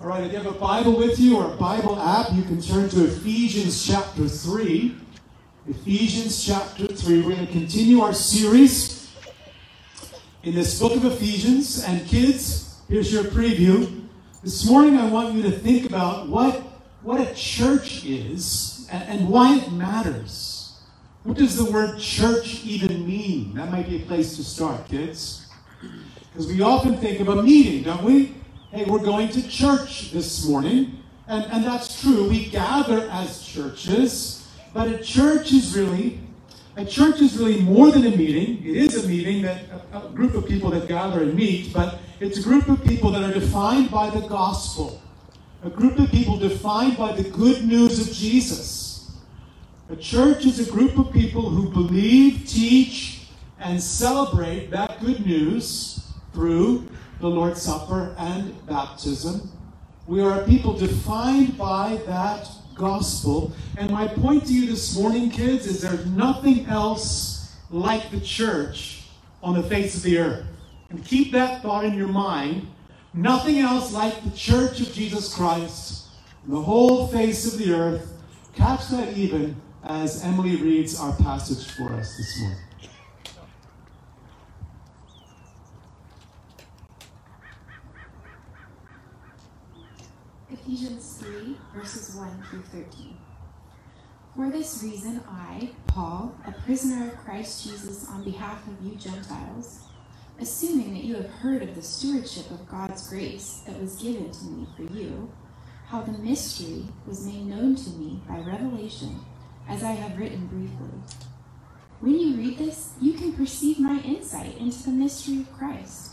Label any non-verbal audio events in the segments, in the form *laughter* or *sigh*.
All right, if you have a Bible with you or a Bible app, you can turn to Ephesians chapter 3. Ephesians chapter 3. We're going to continue our series in this book of Ephesians. And kids, here's your preview. This morning, I want you to think about what, what a church is and, and why it matters. What does the word church even mean? That might be a place to start, kids. Because we often think of a meeting, don't we? Hey, we're going to church this morning. And, and that's true. We gather as churches. But a church is really, a church is really more than a meeting. It is a meeting that a, a group of people that gather and meet, but it's a group of people that are defined by the gospel. A group of people defined by the good news of Jesus. A church is a group of people who believe, teach, and celebrate that good news through the Lord's Supper and baptism. We are a people defined by that gospel. And my point to you this morning, kids, is there's nothing else like the church on the face of the earth. And keep that thought in your mind. Nothing else like the church of Jesus Christ, the whole face of the earth. Catch that even as Emily reads our passage for us this morning. Ephesians 3, verses 1 through 13. For this reason, I, Paul, a prisoner of Christ Jesus on behalf of you Gentiles, assuming that you have heard of the stewardship of God's grace that was given to me for you, how the mystery was made known to me by revelation, as I have written briefly. When you read this, you can perceive my insight into the mystery of Christ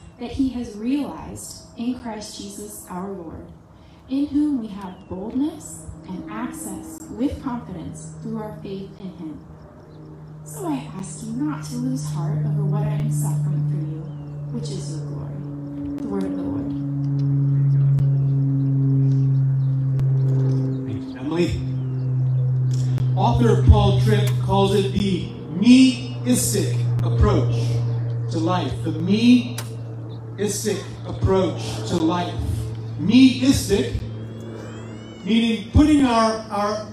that he has realized in Christ Jesus our Lord, in whom we have boldness and access with confidence through our faith in him. So I ask you not to lose heart over what I am suffering for you, which is your glory. The word of the Lord. Emily. Author Paul Tripp calls it the me-istic approach to life. The me istic approach to life. Me-istic, meaning putting our, our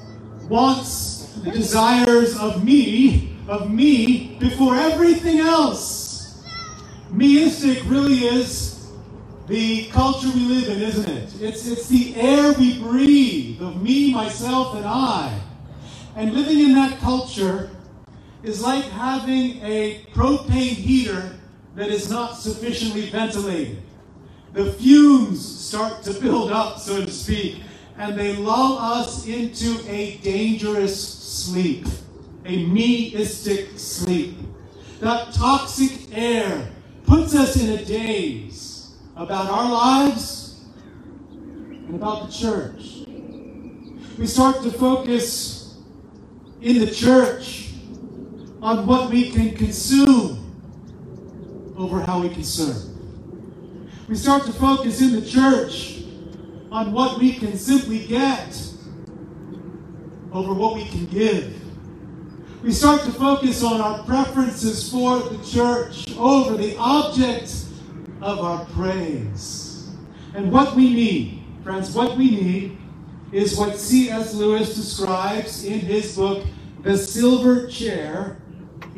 wants, the desires of me, of me, before everything else. Me-istic really is the culture we live in, isn't it? It's, it's the air we breathe of me, myself, and I. And living in that culture is like having a propane heater that is not sufficiently ventilated. The fumes start to build up, so to speak, and they lull us into a dangerous sleep, a meistic sleep. That toxic air puts us in a daze about our lives and about the church. We start to focus in the church on what we can consume over how we can serve. We start to focus in the church on what we can simply get over what we can give. We start to focus on our preferences for the church over the object of our praise. And what we need, friends, what we need is what C.S. Lewis describes in his book, The Silver Chair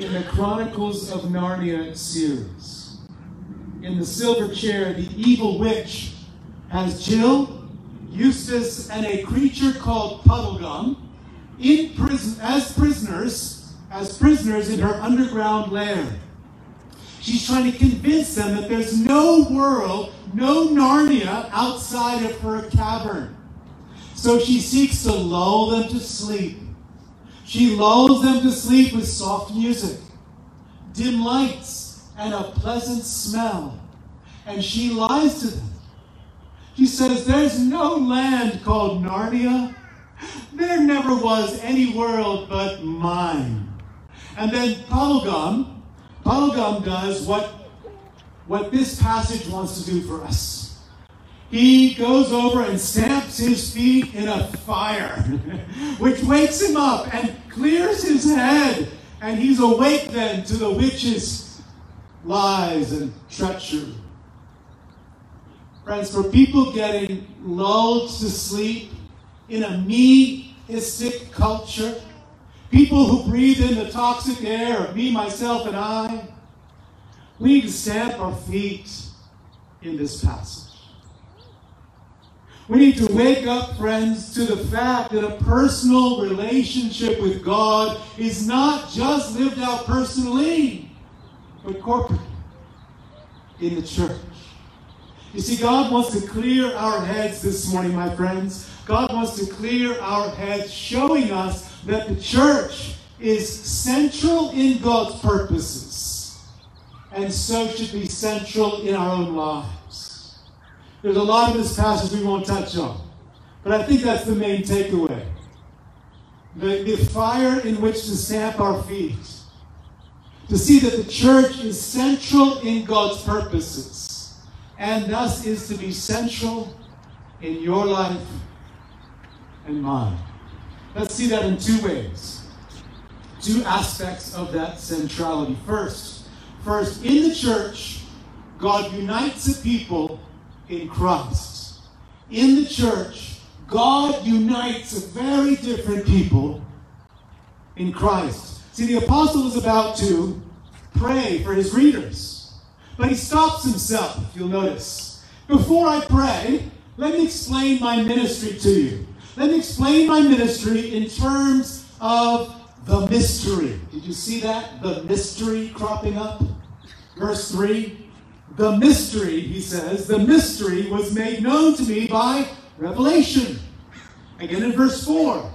in the Chronicles of Narnia series. In the silver chair, the evil witch has Jill, Eustace, and a creature called Puddleglum in prison as prisoners, as prisoners in her underground lair. She's trying to convince them that there's no world, no Narnia outside of her cavern. So she seeks to lull them to sleep. She lulls them to sleep with soft music, dim lights, and a pleasant smell. And she lies to them. She says, There's no land called Narnia. There never was any world but mine. And then Puddleglum, Puddleglum does what, what this passage wants to do for us. He goes over and stamps his feet in a fire, *laughs* which wakes him up and clears his head. And he's awake then to the witch's lies and treachery. Friends, for people getting lulled to sleep in a me-istic culture, people who breathe in the toxic air of me, myself, and I, we need to stamp our feet in this passage. We need to wake up, friends, to the fact that a personal relationship with God is not just lived out personally, but corporately in the church. You see, God wants to clear our heads this morning, my friends. God wants to clear our heads, showing us that the church is central in God's purposes, and so should be central in our own lives. There's a lot of this passage we won't touch on, but I think that's the main takeaway. The, the fire in which to stamp our feet, to see that the church is central in God's purposes and thus is to be central in your life and mine. Let's see that in two ways. Two aspects of that centrality. First, first in the church, God unites a people in Christ. In the church, God unites very different people in Christ. See, the apostle is about to pray for his readers. But he stops himself, if you'll notice. Before I pray, let me explain my ministry to you. Let me explain my ministry in terms of the mystery. Did you see that? The mystery cropping up? Verse 3. The mystery, he says, the mystery was made known to me by revelation. Again in verse 4.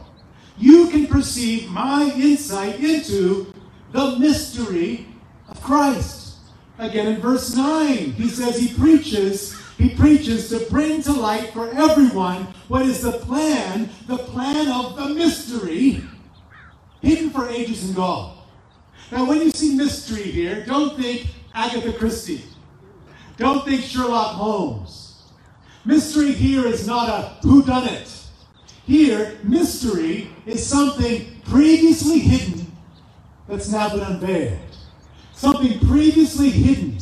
You can perceive my insight into the mystery of Christ. Again in verse 9, he says he preaches, he preaches to bring to light for everyone what is the plan, the plan of the mystery hidden for ages in God. Now, when you see mystery here, don't think Agatha Christie. Don't think Sherlock Holmes. Mystery here is not a whodunit. Here, mystery is something previously hidden that's now been unveiled something previously hidden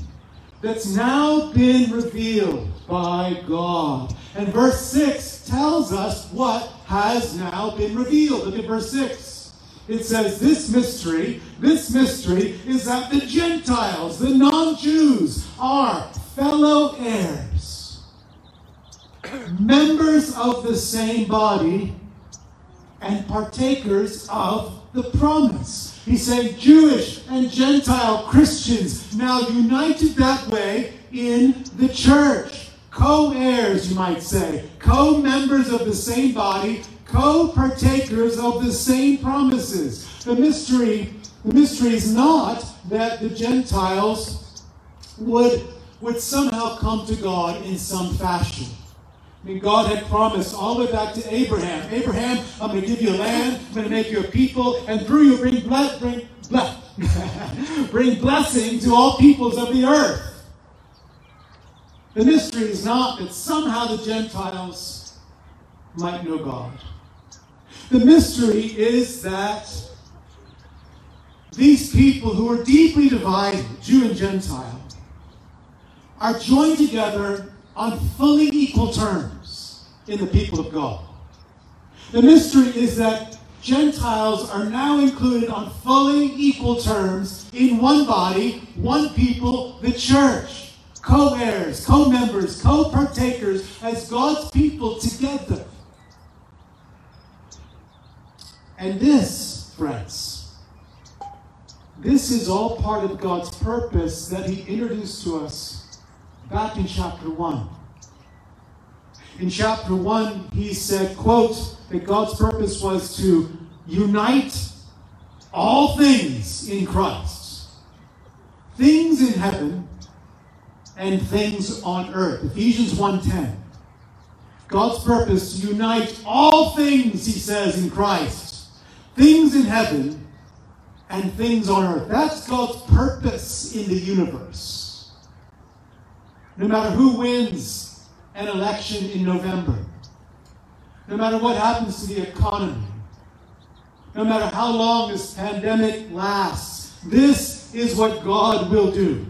that's now been revealed by God. And verse 6 tells us what has now been revealed. Look at verse 6. It says, This mystery, this mystery is that the Gentiles, the non Jews, are fellow heirs, members of the same body, and partakers of the promise. He's saying Jewish and Gentile Christians now united that way in the church. Co heirs, you might say, co members of the same body, co partakers of the same promises. The mystery, the mystery is not that the Gentiles would, would somehow come to God in some fashion. I mean, God had promised all the way back to Abraham. Abraham, I'm going to give you a land, I'm going to make you a people, and through you bring ble- bring ble- *laughs* bring blessing to all peoples of the earth. The mystery is not that somehow the Gentiles might know God. The mystery is that these people who are deeply divided, Jew and Gentile, are joined together on fully equal terms in the people of God. The mystery is that Gentiles are now included on fully equal terms in one body, one people, the church. co heirs, co members, co partakers as God's people together. And this, friends, this is all part of God's purpose that He introduced to us back in chapter 1. In chapter 1, he said, quote, that God's purpose was to unite all things in Christ. Things in heaven and things on earth. Ephesians 1:10. God's purpose to unite all things, he says, in Christ. Things in heaven and things on earth. That's God's purpose in the universe. No matter who wins an election in November, no matter what happens to the economy, no matter how long this pandemic lasts, this is what God will do.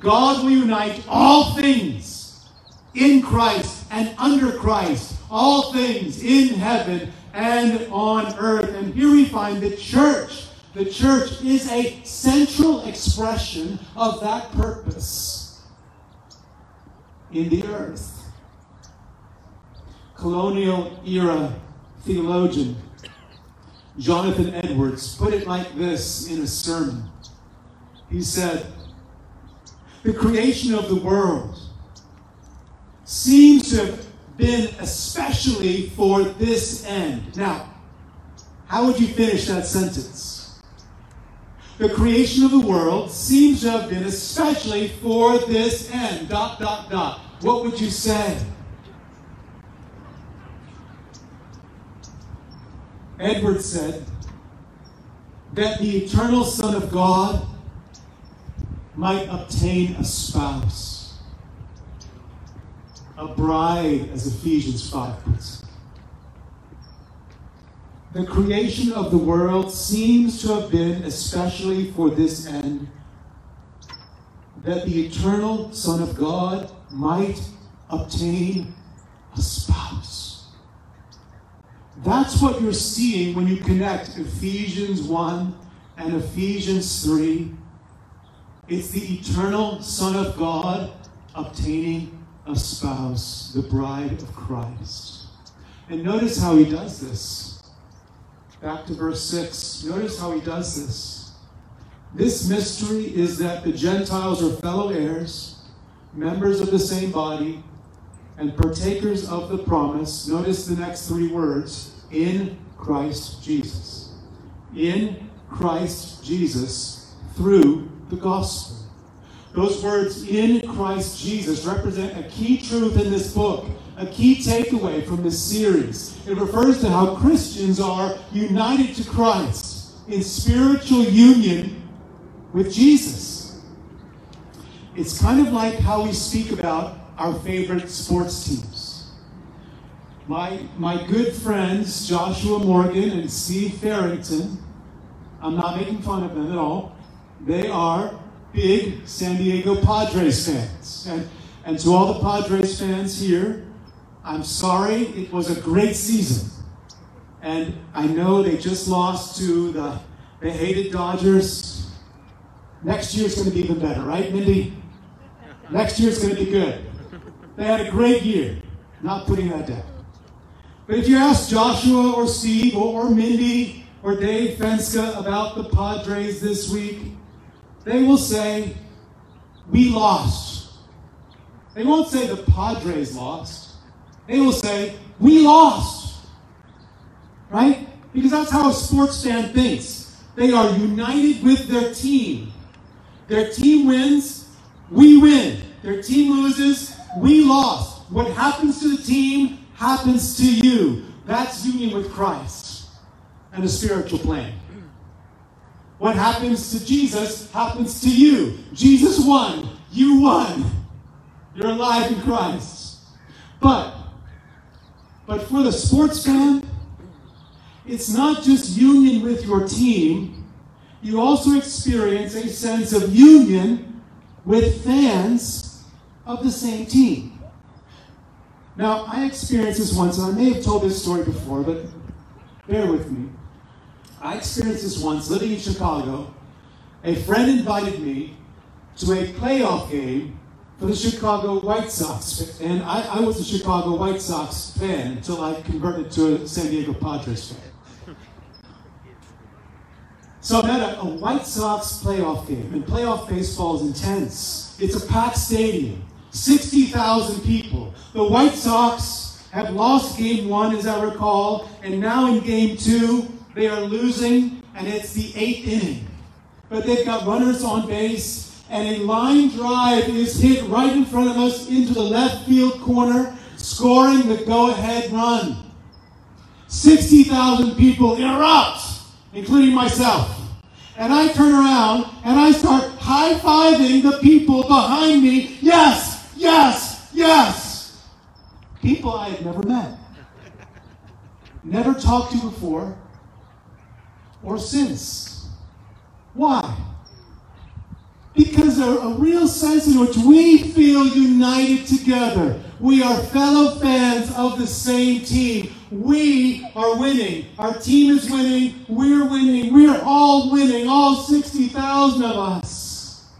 God will unite all things in Christ and under Christ, all things in heaven and on earth. And here we find the church. The church is a central expression of that purpose in the earth. Colonial era theologian Jonathan Edwards put it like this in a sermon. He said, The creation of the world seems to have been especially for this end. Now, how would you finish that sentence? The creation of the world seems to have been especially for this end. Dot, dot, dot. What would you say? Edwards said that the eternal Son of God might obtain a spouse, a bride, as Ephesians 5 puts it. The creation of the world seems to have been especially for this end that the eternal Son of God might obtain a spouse. That's what you're seeing when you connect Ephesians 1 and Ephesians 3. It's the eternal Son of God obtaining a spouse, the bride of Christ. And notice how he does this. Back to verse 6. Notice how he does this. This mystery is that the Gentiles are fellow heirs, members of the same body, and partakers of the promise. Notice the next three words in Christ Jesus. In Christ Jesus through the gospel. Those words in Christ Jesus represent a key truth in this book, a key takeaway from this series. It refers to how Christians are united to Christ in spiritual union with Jesus. It's kind of like how we speak about our favorite sports teams. My, my good friends, Joshua Morgan and Steve Farrington, I'm not making fun of them at all. They are big San Diego Padres fans. And, and to all the Padres fans here, I'm sorry, it was a great season. And I know they just lost to the, the hated Dodgers. Next year's going to be even better, right, Mindy? Next year's going to be good. They had a great year. Not putting that down. But if you ask Joshua or Steve or, or Mindy or Dave Fenska about the Padres this week, they will say, We lost. They won't say the Padres lost. They will say, We lost. Right? Because that's how a sports fan thinks. They are united with their team. Their team wins, we win. Their team loses, we lost. What happens to the team happens to you. That's union with Christ and a spiritual plane. What happens to Jesus happens to you. Jesus won. You won. You're alive in Christ. But, but for the sports fan, it's not just union with your team. You also experience a sense of union with fans of the same team. Now, I experienced this once, and I may have told this story before, but bear with me. I experienced this once living in Chicago. A friend invited me to a playoff game for the Chicago White Sox. And I, I was a Chicago White Sox fan until I converted to a San Diego Padres fan. So I'm at a, a White Sox playoff game, and playoff baseball is intense. It's a packed stadium, 60,000 people. The White Sox have lost game one, as I recall, and now in game two, they are losing, and it's the eighth inning. But they've got runners on base, and a line drive is hit right in front of us into the left field corner, scoring the go ahead run. 60,000 people erupt, including myself. And I turn around and I start high fiving the people behind me. Yes, yes, yes. People I had never met, never talked to before or since. Why? Because a, a real sense in which we feel united together. We are fellow fans of the same team. We are winning. Our team is winning. We're winning. We're all winning. All 60,000 of us.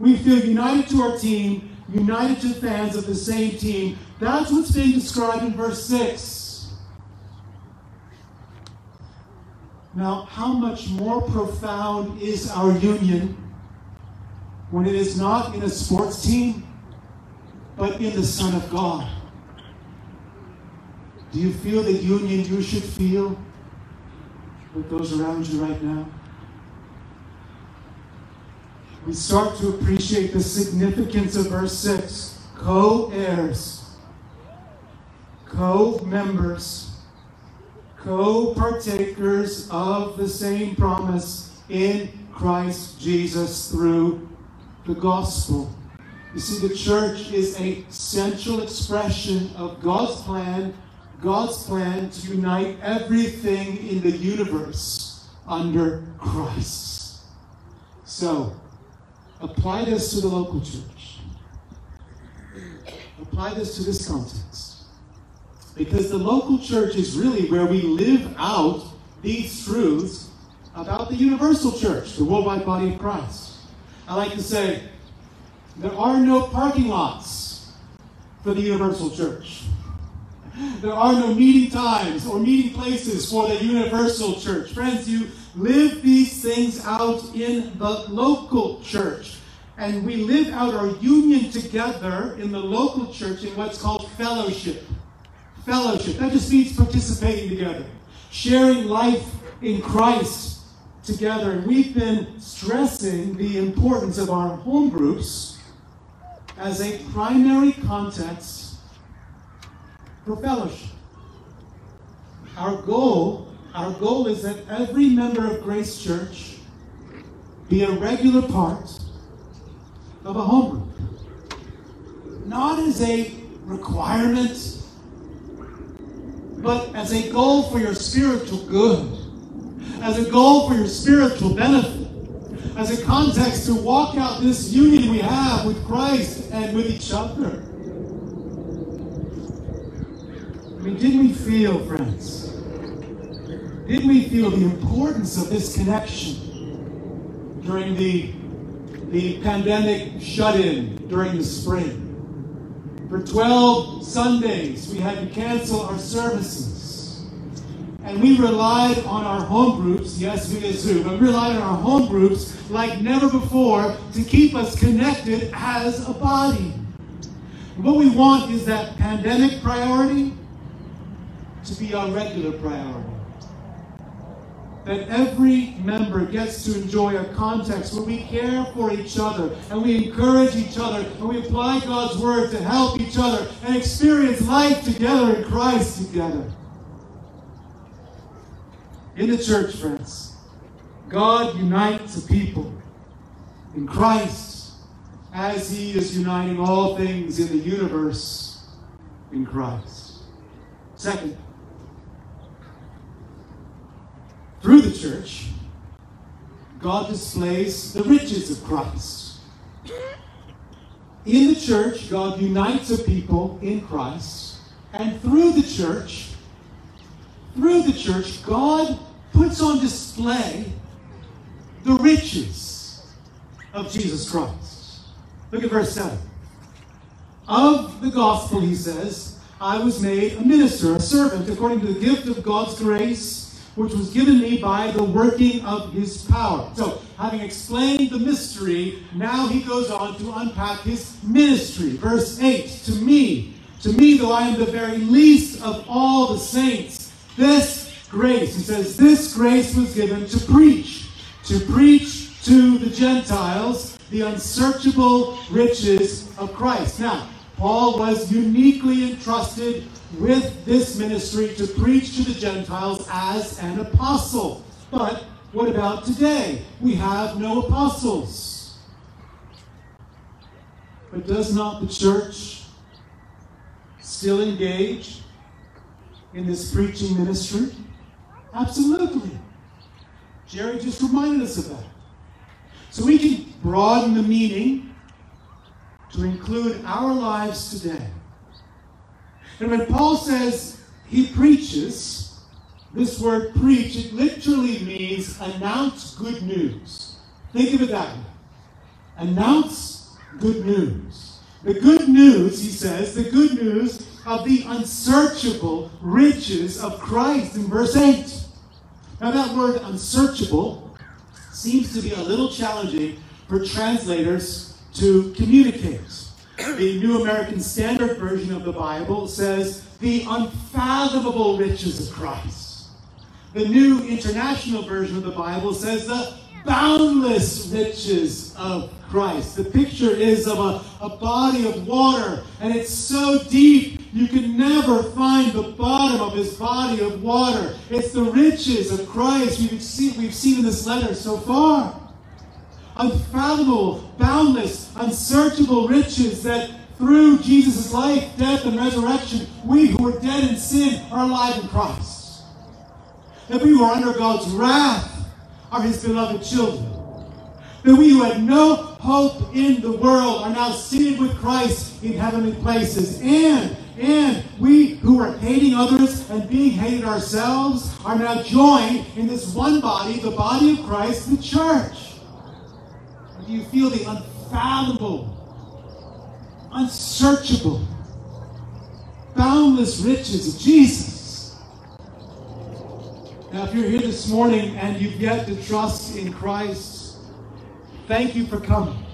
We feel united to our team, united to fans of the same team. That's what's being described in verse 6. Now, how much more profound is our union when it is not in a sports team, but in the Son of God? Do you feel the union you should feel with those around you right now? We start to appreciate the significance of verse 6 co heirs, co members, co partakers of the same promise in Christ Jesus through the gospel. You see, the church is a central expression of God's plan God's plan to unite everything in the universe under Christ. So, apply this to the local church. Apply this to this context. Because the local church is really where we live out these truths about the universal church, the worldwide body of Christ. I like to say, there are no parking lots for the universal church. There are no meeting times or meeting places for the universal church. Friends, you live these things out in the local church. And we live out our union together in the local church in what's called fellowship. Fellowship. That just means participating together, sharing life in Christ together. And we've been stressing the importance of our home groups as a primary context for fellowship. Our goal, our goal is that every member of Grace Church be a regular part of a home group. Not as a requirement, but as a goal for your spiritual good, as a goal for your spiritual benefit, as a context to walk out this union we have with Christ and with each other. I mean, didn't we feel, friends? Didn't we feel the importance of this connection during the, the pandemic shut in during the spring? For 12 Sundays, we had to cancel our services. And we relied on our home groups, yes, via Zoom, but we relied on our home groups like never before to keep us connected as a body. what we want is that pandemic priority to be our regular priority. That every member gets to enjoy a context where we care for each other and we encourage each other and we apply God's word to help each other and experience life together in Christ together. In the church, friends, God unites a people in Christ as He is uniting all things in the universe in Christ. Second, Through the church, God displays the riches of Christ. In the church, God unites a people in Christ. And through the church, through the church, God puts on display the riches of Jesus Christ. Look at verse 7. Of the gospel, he says, I was made a minister, a servant, according to the gift of God's grace, which was given me by the working of his power. So, having explained the mystery, now he goes on to unpack his ministry. Verse 8 To me, to me, though I am the very least of all the saints, this grace, he says, this grace was given to preach, to preach to the Gentiles the unsearchable riches of Christ. Now, Paul was uniquely entrusted with this ministry to preach to the Gentiles as an apostle. But what about today? We have no apostles. But does not the church still engage in this preaching ministry? Absolutely. Jerry just reminded us of that. So we can broaden the meaning to include our lives today. And when Paul says he preaches, this word preach, it literally means announce good news. Think of it that way. Announce good news. The good news, he says, the good news of the unsearchable riches of Christ in verse 8. Now, that word unsearchable seems to be a little challenging for translators to communicate. The New American Standard Version of the Bible says the unfathomable riches of Christ. The New International Version of the Bible says the boundless riches of Christ. The picture is of a, a body of water, and it's so deep you can never find the bottom of his body of water. It's the riches of Christ we've seen, we've seen in this letter so far unfathomable, boundless, unsearchable riches that through Jesus' life, death, and resurrection, we who were dead in sin are alive in Christ. That we were under God's wrath are his beloved children. That we who had no hope in the world are now seated with Christ in heavenly places. And, and we who are hating others and being hated ourselves are now joined in this one body, the body of Christ, the church do you feel the unfathomable, unsearchable, boundless riches of Jesus? Now, if you're here this morning and you've yet to trust in Christ, thank you for coming.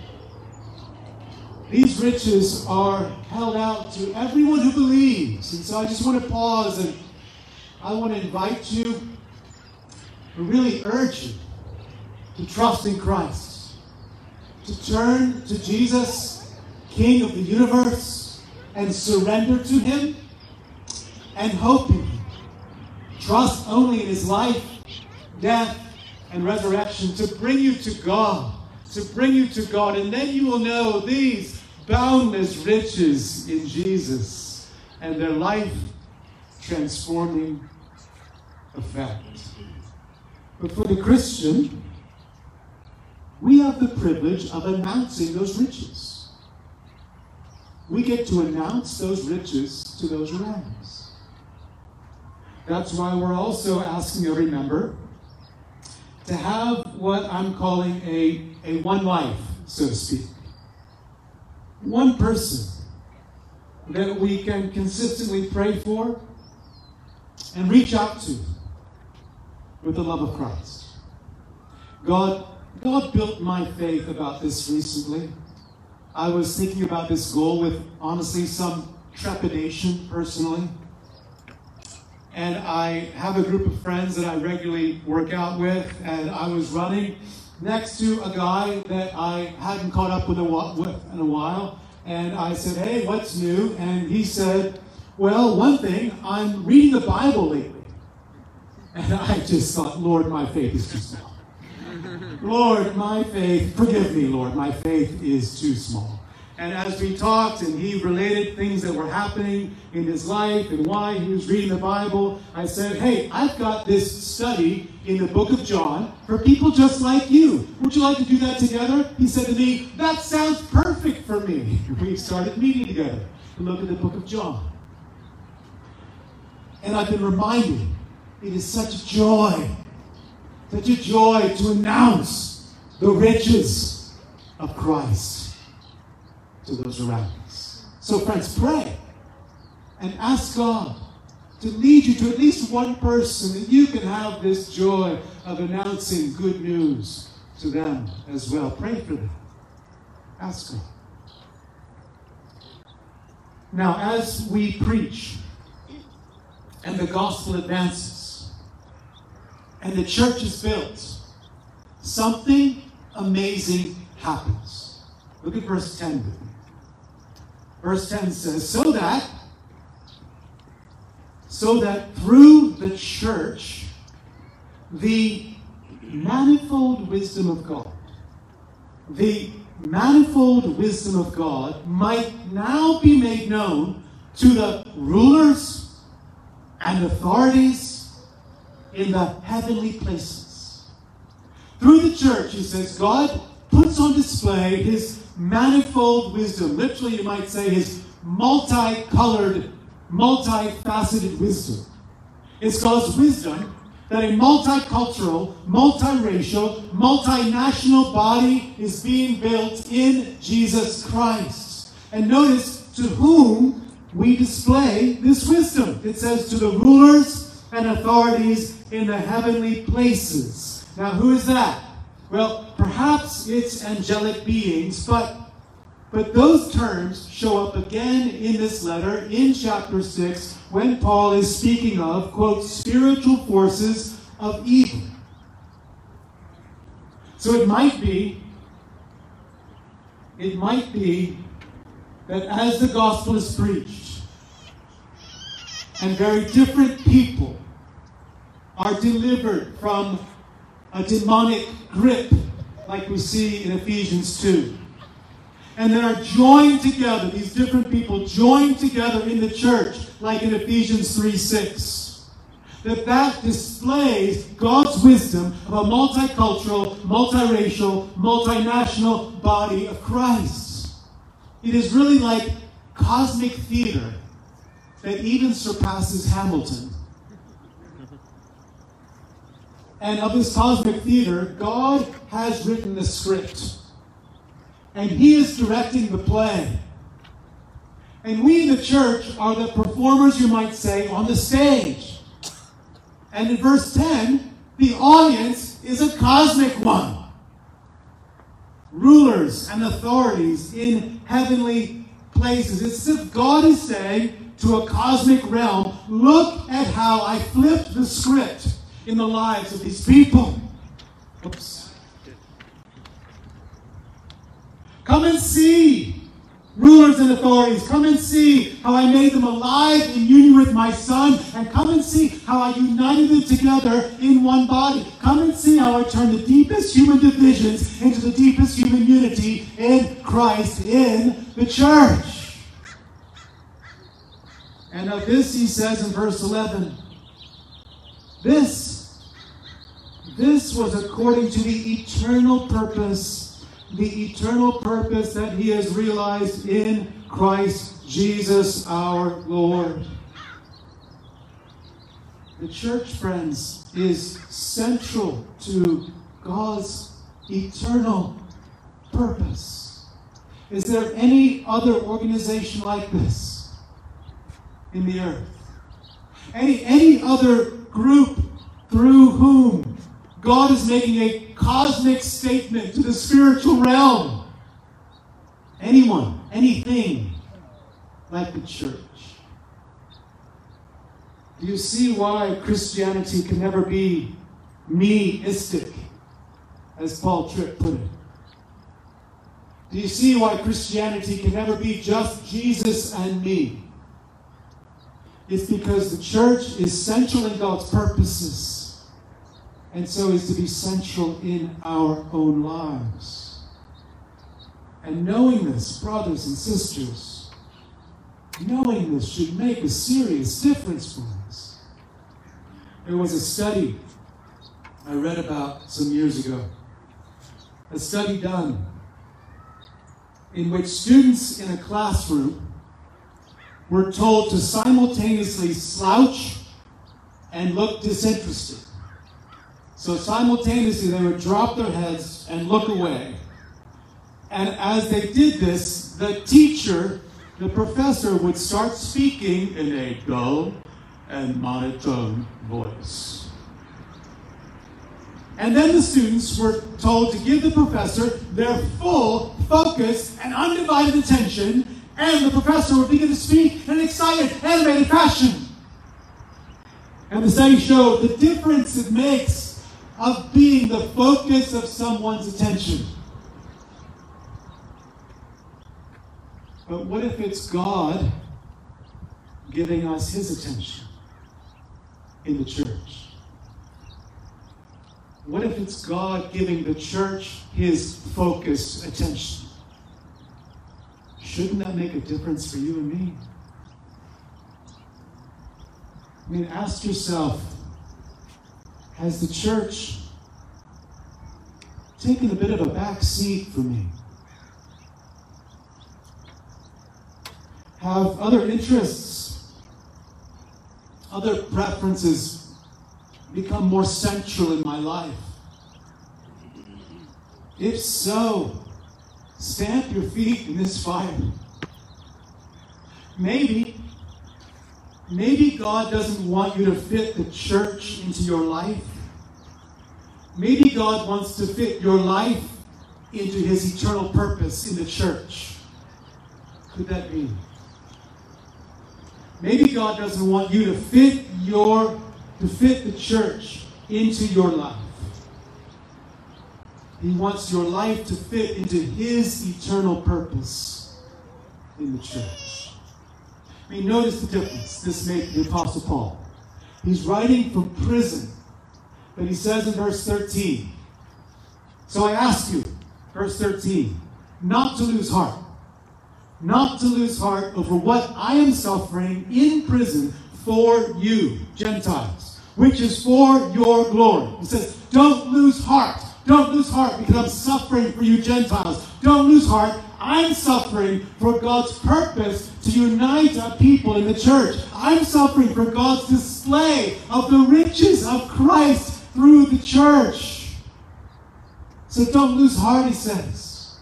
These riches are held out to everyone who believes. And so I just want to pause and I want to invite you, to really urge you to trust in Christ to turn to Jesus, King of the universe, and surrender to Him and hope in Him. Trust only in His life, death, and resurrection to bring you to God, to bring you to God, and then you will know these boundless riches in Jesus and their life transforming effect. But for the Christian, we have the privilege of announcing those riches. We get to announce those riches to those around us. That's why we're also asking every member to have what I'm calling a, a one life, so to speak. One person that we can consistently pray for and reach out to with the love of Christ. God God built my faith about this recently. I was thinking about this goal with honestly some trepidation personally. And I have a group of friends that I regularly work out with, and I was running next to a guy that I hadn't caught up with, in a while. And I said, Hey, what's new? And he said, Well, one thing, I'm reading the Bible lately. And I just thought, Lord, my faith is too small. *laughs* Lord, my faith, forgive me, Lord, my faith is too small. And as we talked and he related things that were happening in his life and why he was reading the Bible, I said, Hey, I've got this study in the book of John for people just like you. Would you like to do that together? He said to me, That sounds perfect for me. *laughs* We started meeting together to look at the book of John. And I've been reminded it is such a joy such a joy to announce the riches of Christ. To those around us. So, friends, pray and ask God to lead you to at least one person that you can have this joy of announcing good news to them as well. Pray for them. Ask God. Now, as we preach and the gospel advances and the church is built, something amazing happens. Look at verse 10 with me. Verse 10 says, So that, so that through the church, the manifold wisdom of God, the manifold wisdom of God might now be made known to the rulers and authorities in the heavenly places. Through the church, he says, God puts on display his manifold wisdom. Literally, you might say his multicolored, multifaceted wisdom. It's God's wisdom that a multicultural, multiracial, multinational body is being built in Jesus Christ. And notice to whom we display this wisdom. It says to the rulers and authorities in the heavenly places. Now, who is that? Well, perhaps it's angelic beings, but but those terms show up again in this letter in chapter 6 when Paul is speaking of, quote, spiritual forces of evil. So it might be, it might be that as the gospel is preached, and very different people are delivered from a demonic grip, like we see in Ephesians 2 and they are joined together. These different people joined together in the church, like in Ephesians 3 6. That that displays God's wisdom of a multicultural, multiracial, multinational body of Christ. It is really like cosmic theater that even surpasses Hamilton. And of this cosmic theater, God has written the script and He is directing the play. And we, the church, are the performers, you might say, on the stage. And in verse 10, the audience is a cosmic one. Rulers and authorities in heavenly places. It's as if God is saying to a cosmic realm, look at how I flipped the script in the lives of these people. Oops. Come and see. Rulers and authorities, come and see how I made them alive in union with my Son, and come and see how I united them together in one body. Come and see how I turned the deepest human divisions into the deepest human unity in Christ, in the church. And of this he says in verse 11 this, this was according to the eternal purpose the eternal purpose that He has realized in Christ Jesus our Lord. The church, friends, is central to God's eternal purpose. Is there any other organization like this in the earth? Any, any other group through whom God is making a cosmic statement to the spiritual realm. Anyone, anything like the church. Do you see why Christianity can never be me-istic, as Paul Tripp put it? Do you see why Christianity can never be just Jesus and me? It's because the church is central in God's purposes and so is to be central in our own lives. And knowing this, brothers and sisters, knowing this should make a serious difference for us. There was a study I read about some years ago, a study done in which students in a classroom were told to simultaneously slouch and look disinterested. So simultaneously, they would drop their heads and look away. And as they did this, the teacher, the professor, would start speaking in a dull and monotone voice. And then the students were told to give the professor their full, focus and undivided attention, and the professor would begin to speak in an excited, animated fashion. And the study showed the difference it makes of being the focus of someone's attention. But what if it's God giving us his attention in the church? What if it's God giving the church his focused attention? Shouldn't that make a difference for you and me? I mean, ask yourself has the church taken a bit of a back seat for me? Have other interests, other preferences become more central in my life? If so, stamp your feet in this fire. Maybe, maybe God doesn't want you to fit the church into your life. Maybe God wants to fit your life into his eternal purpose in the church. Could that be? Maybe God doesn't want you to fit your to fit the church into your life. He wants your life to fit into His eternal purpose in the church. I mean, notice the difference this made the Apostle Paul. He's writing from prison, but he says in verse 13, So I ask you, verse 13, not to lose heart, not to lose heart over what I am suffering in prison for you, Gentiles, which is for your glory. He says, Don't lose heart. Don't lose heart because I'm suffering for you, Gentiles. Don't lose heart. I'm suffering for God's purpose to unite a people in the church. I'm suffering for God's display of the riches of Christ through the church. So don't lose heart, he says.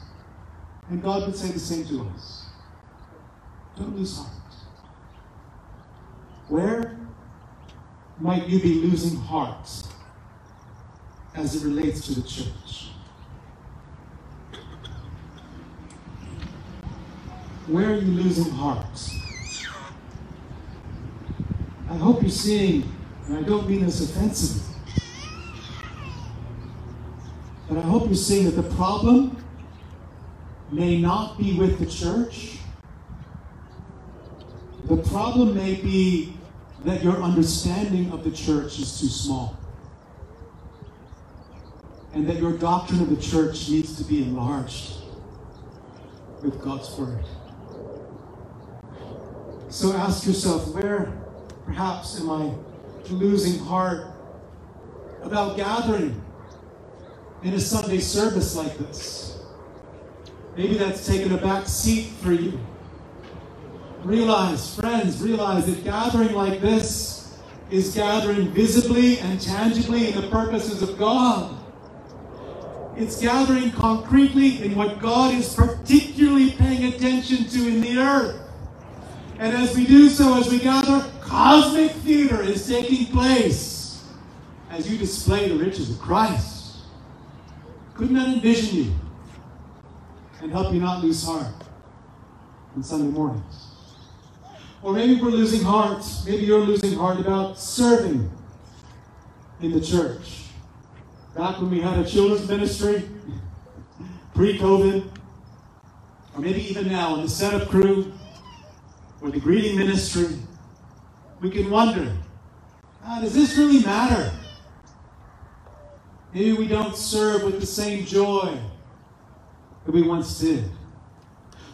And God would say the same to us. Don't lose heart. Where might you be losing heart as it relates to the church? Where are you losing heart? I hope you're seeing, and I don't mean this offensively, but I hope you're seeing that the problem may not be with the church. The problem may be that your understanding of the church is too small. And that your doctrine of the church needs to be enlarged with God's word. So ask yourself, where perhaps am I losing heart about gathering in a Sunday service like this? Maybe that's taken a back seat for you. Realize, friends, realize that gathering like this is gathering visibly and tangibly in the purposes of God. It's gathering concretely in what God is particularly paying attention to in the earth. And as we do so, as we gather, cosmic theater is taking place as you display the riches of Christ. Couldn't that envision you and help you not lose heart on Sunday mornings? Or maybe we're losing heart. Maybe you're losing heart about serving in the church. Back when we had a children's ministry, *laughs* pre COVID, or maybe even now in the setup crew, or the greeting ministry, we can wonder ah, does this really matter? Maybe we don't serve with the same joy that we once did.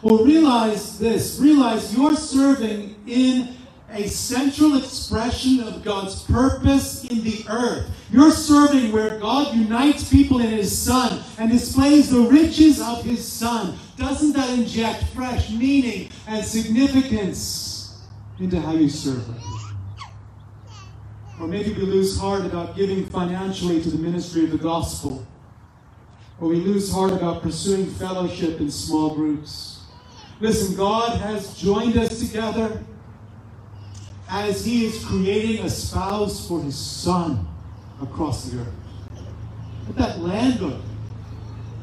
Well, realize this realize you're serving in a central expression of God's purpose in the earth. You're serving where God unites people in His Son and displays the riches of His Son. Doesn't that inject fresh meaning and significance into how you serve? Or maybe we lose heart about giving financially to the ministry of the gospel. or we lose heart about pursuing fellowship in small groups. Listen, God has joined us together as He is creating a spouse for His Son across the earth. Let that land on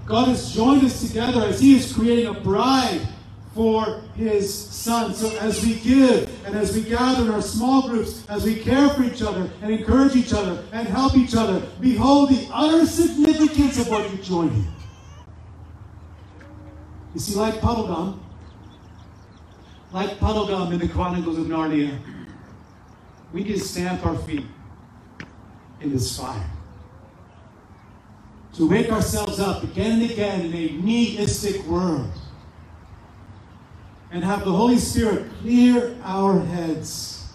God has joined us together as He is creating a bride for His Son. So as we give and as we gather in our small groups, as we care for each other and encourage each other and help each other, behold the utter significance of what you join in. You see, like Puddleglum, like Puddleglum in the Chronicles of Narnia, we to stamp our feet in this fire to wake ourselves up again and again in a meistic world and have the Holy Spirit clear our heads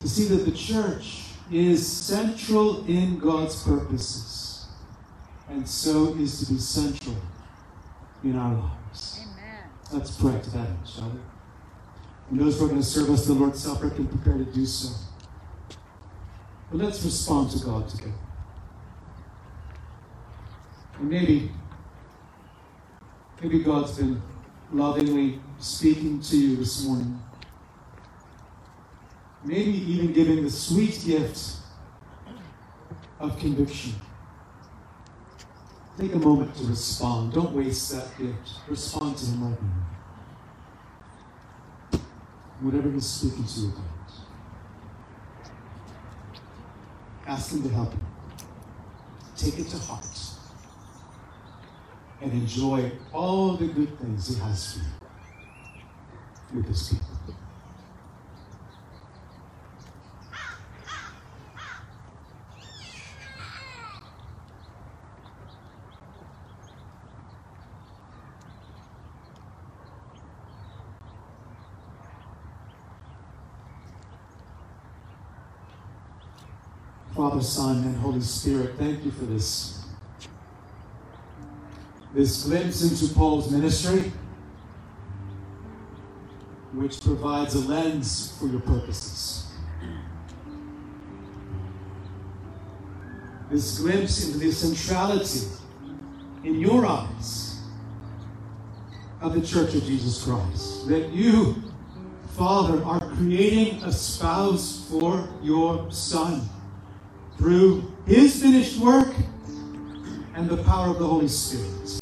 to see that the church is central in God's purposes and so is to be central in our lives. Amen. Let's pray to that end, shall we? And those who are going to serve us the Lord's Supper can prepare to do so. But let's respond to God together. And maybe, maybe God's been lovingly speaking to you this morning. Maybe even giving the sweet gift of conviction. Take a moment to respond. Don't waste that gift. Respond to Him right now. Whatever He's speaking to you about. Ask Him to help you. Take it to heart and enjoy all the good things He has for you with His people. Father, Son, and Holy Spirit, thank you for this this glimpse into Paul's ministry, which provides a lens for your purposes. This glimpse into the centrality in your eyes of the Church of Jesus Christ. That you, Father, are creating a spouse for your Son through His finished work and the power of the Holy Spirit.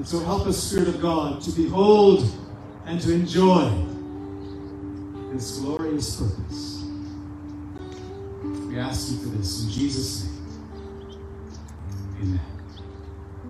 And so help us, Spirit of God, to behold and to enjoy this glorious purpose. We ask you for this in Jesus' name. Amen.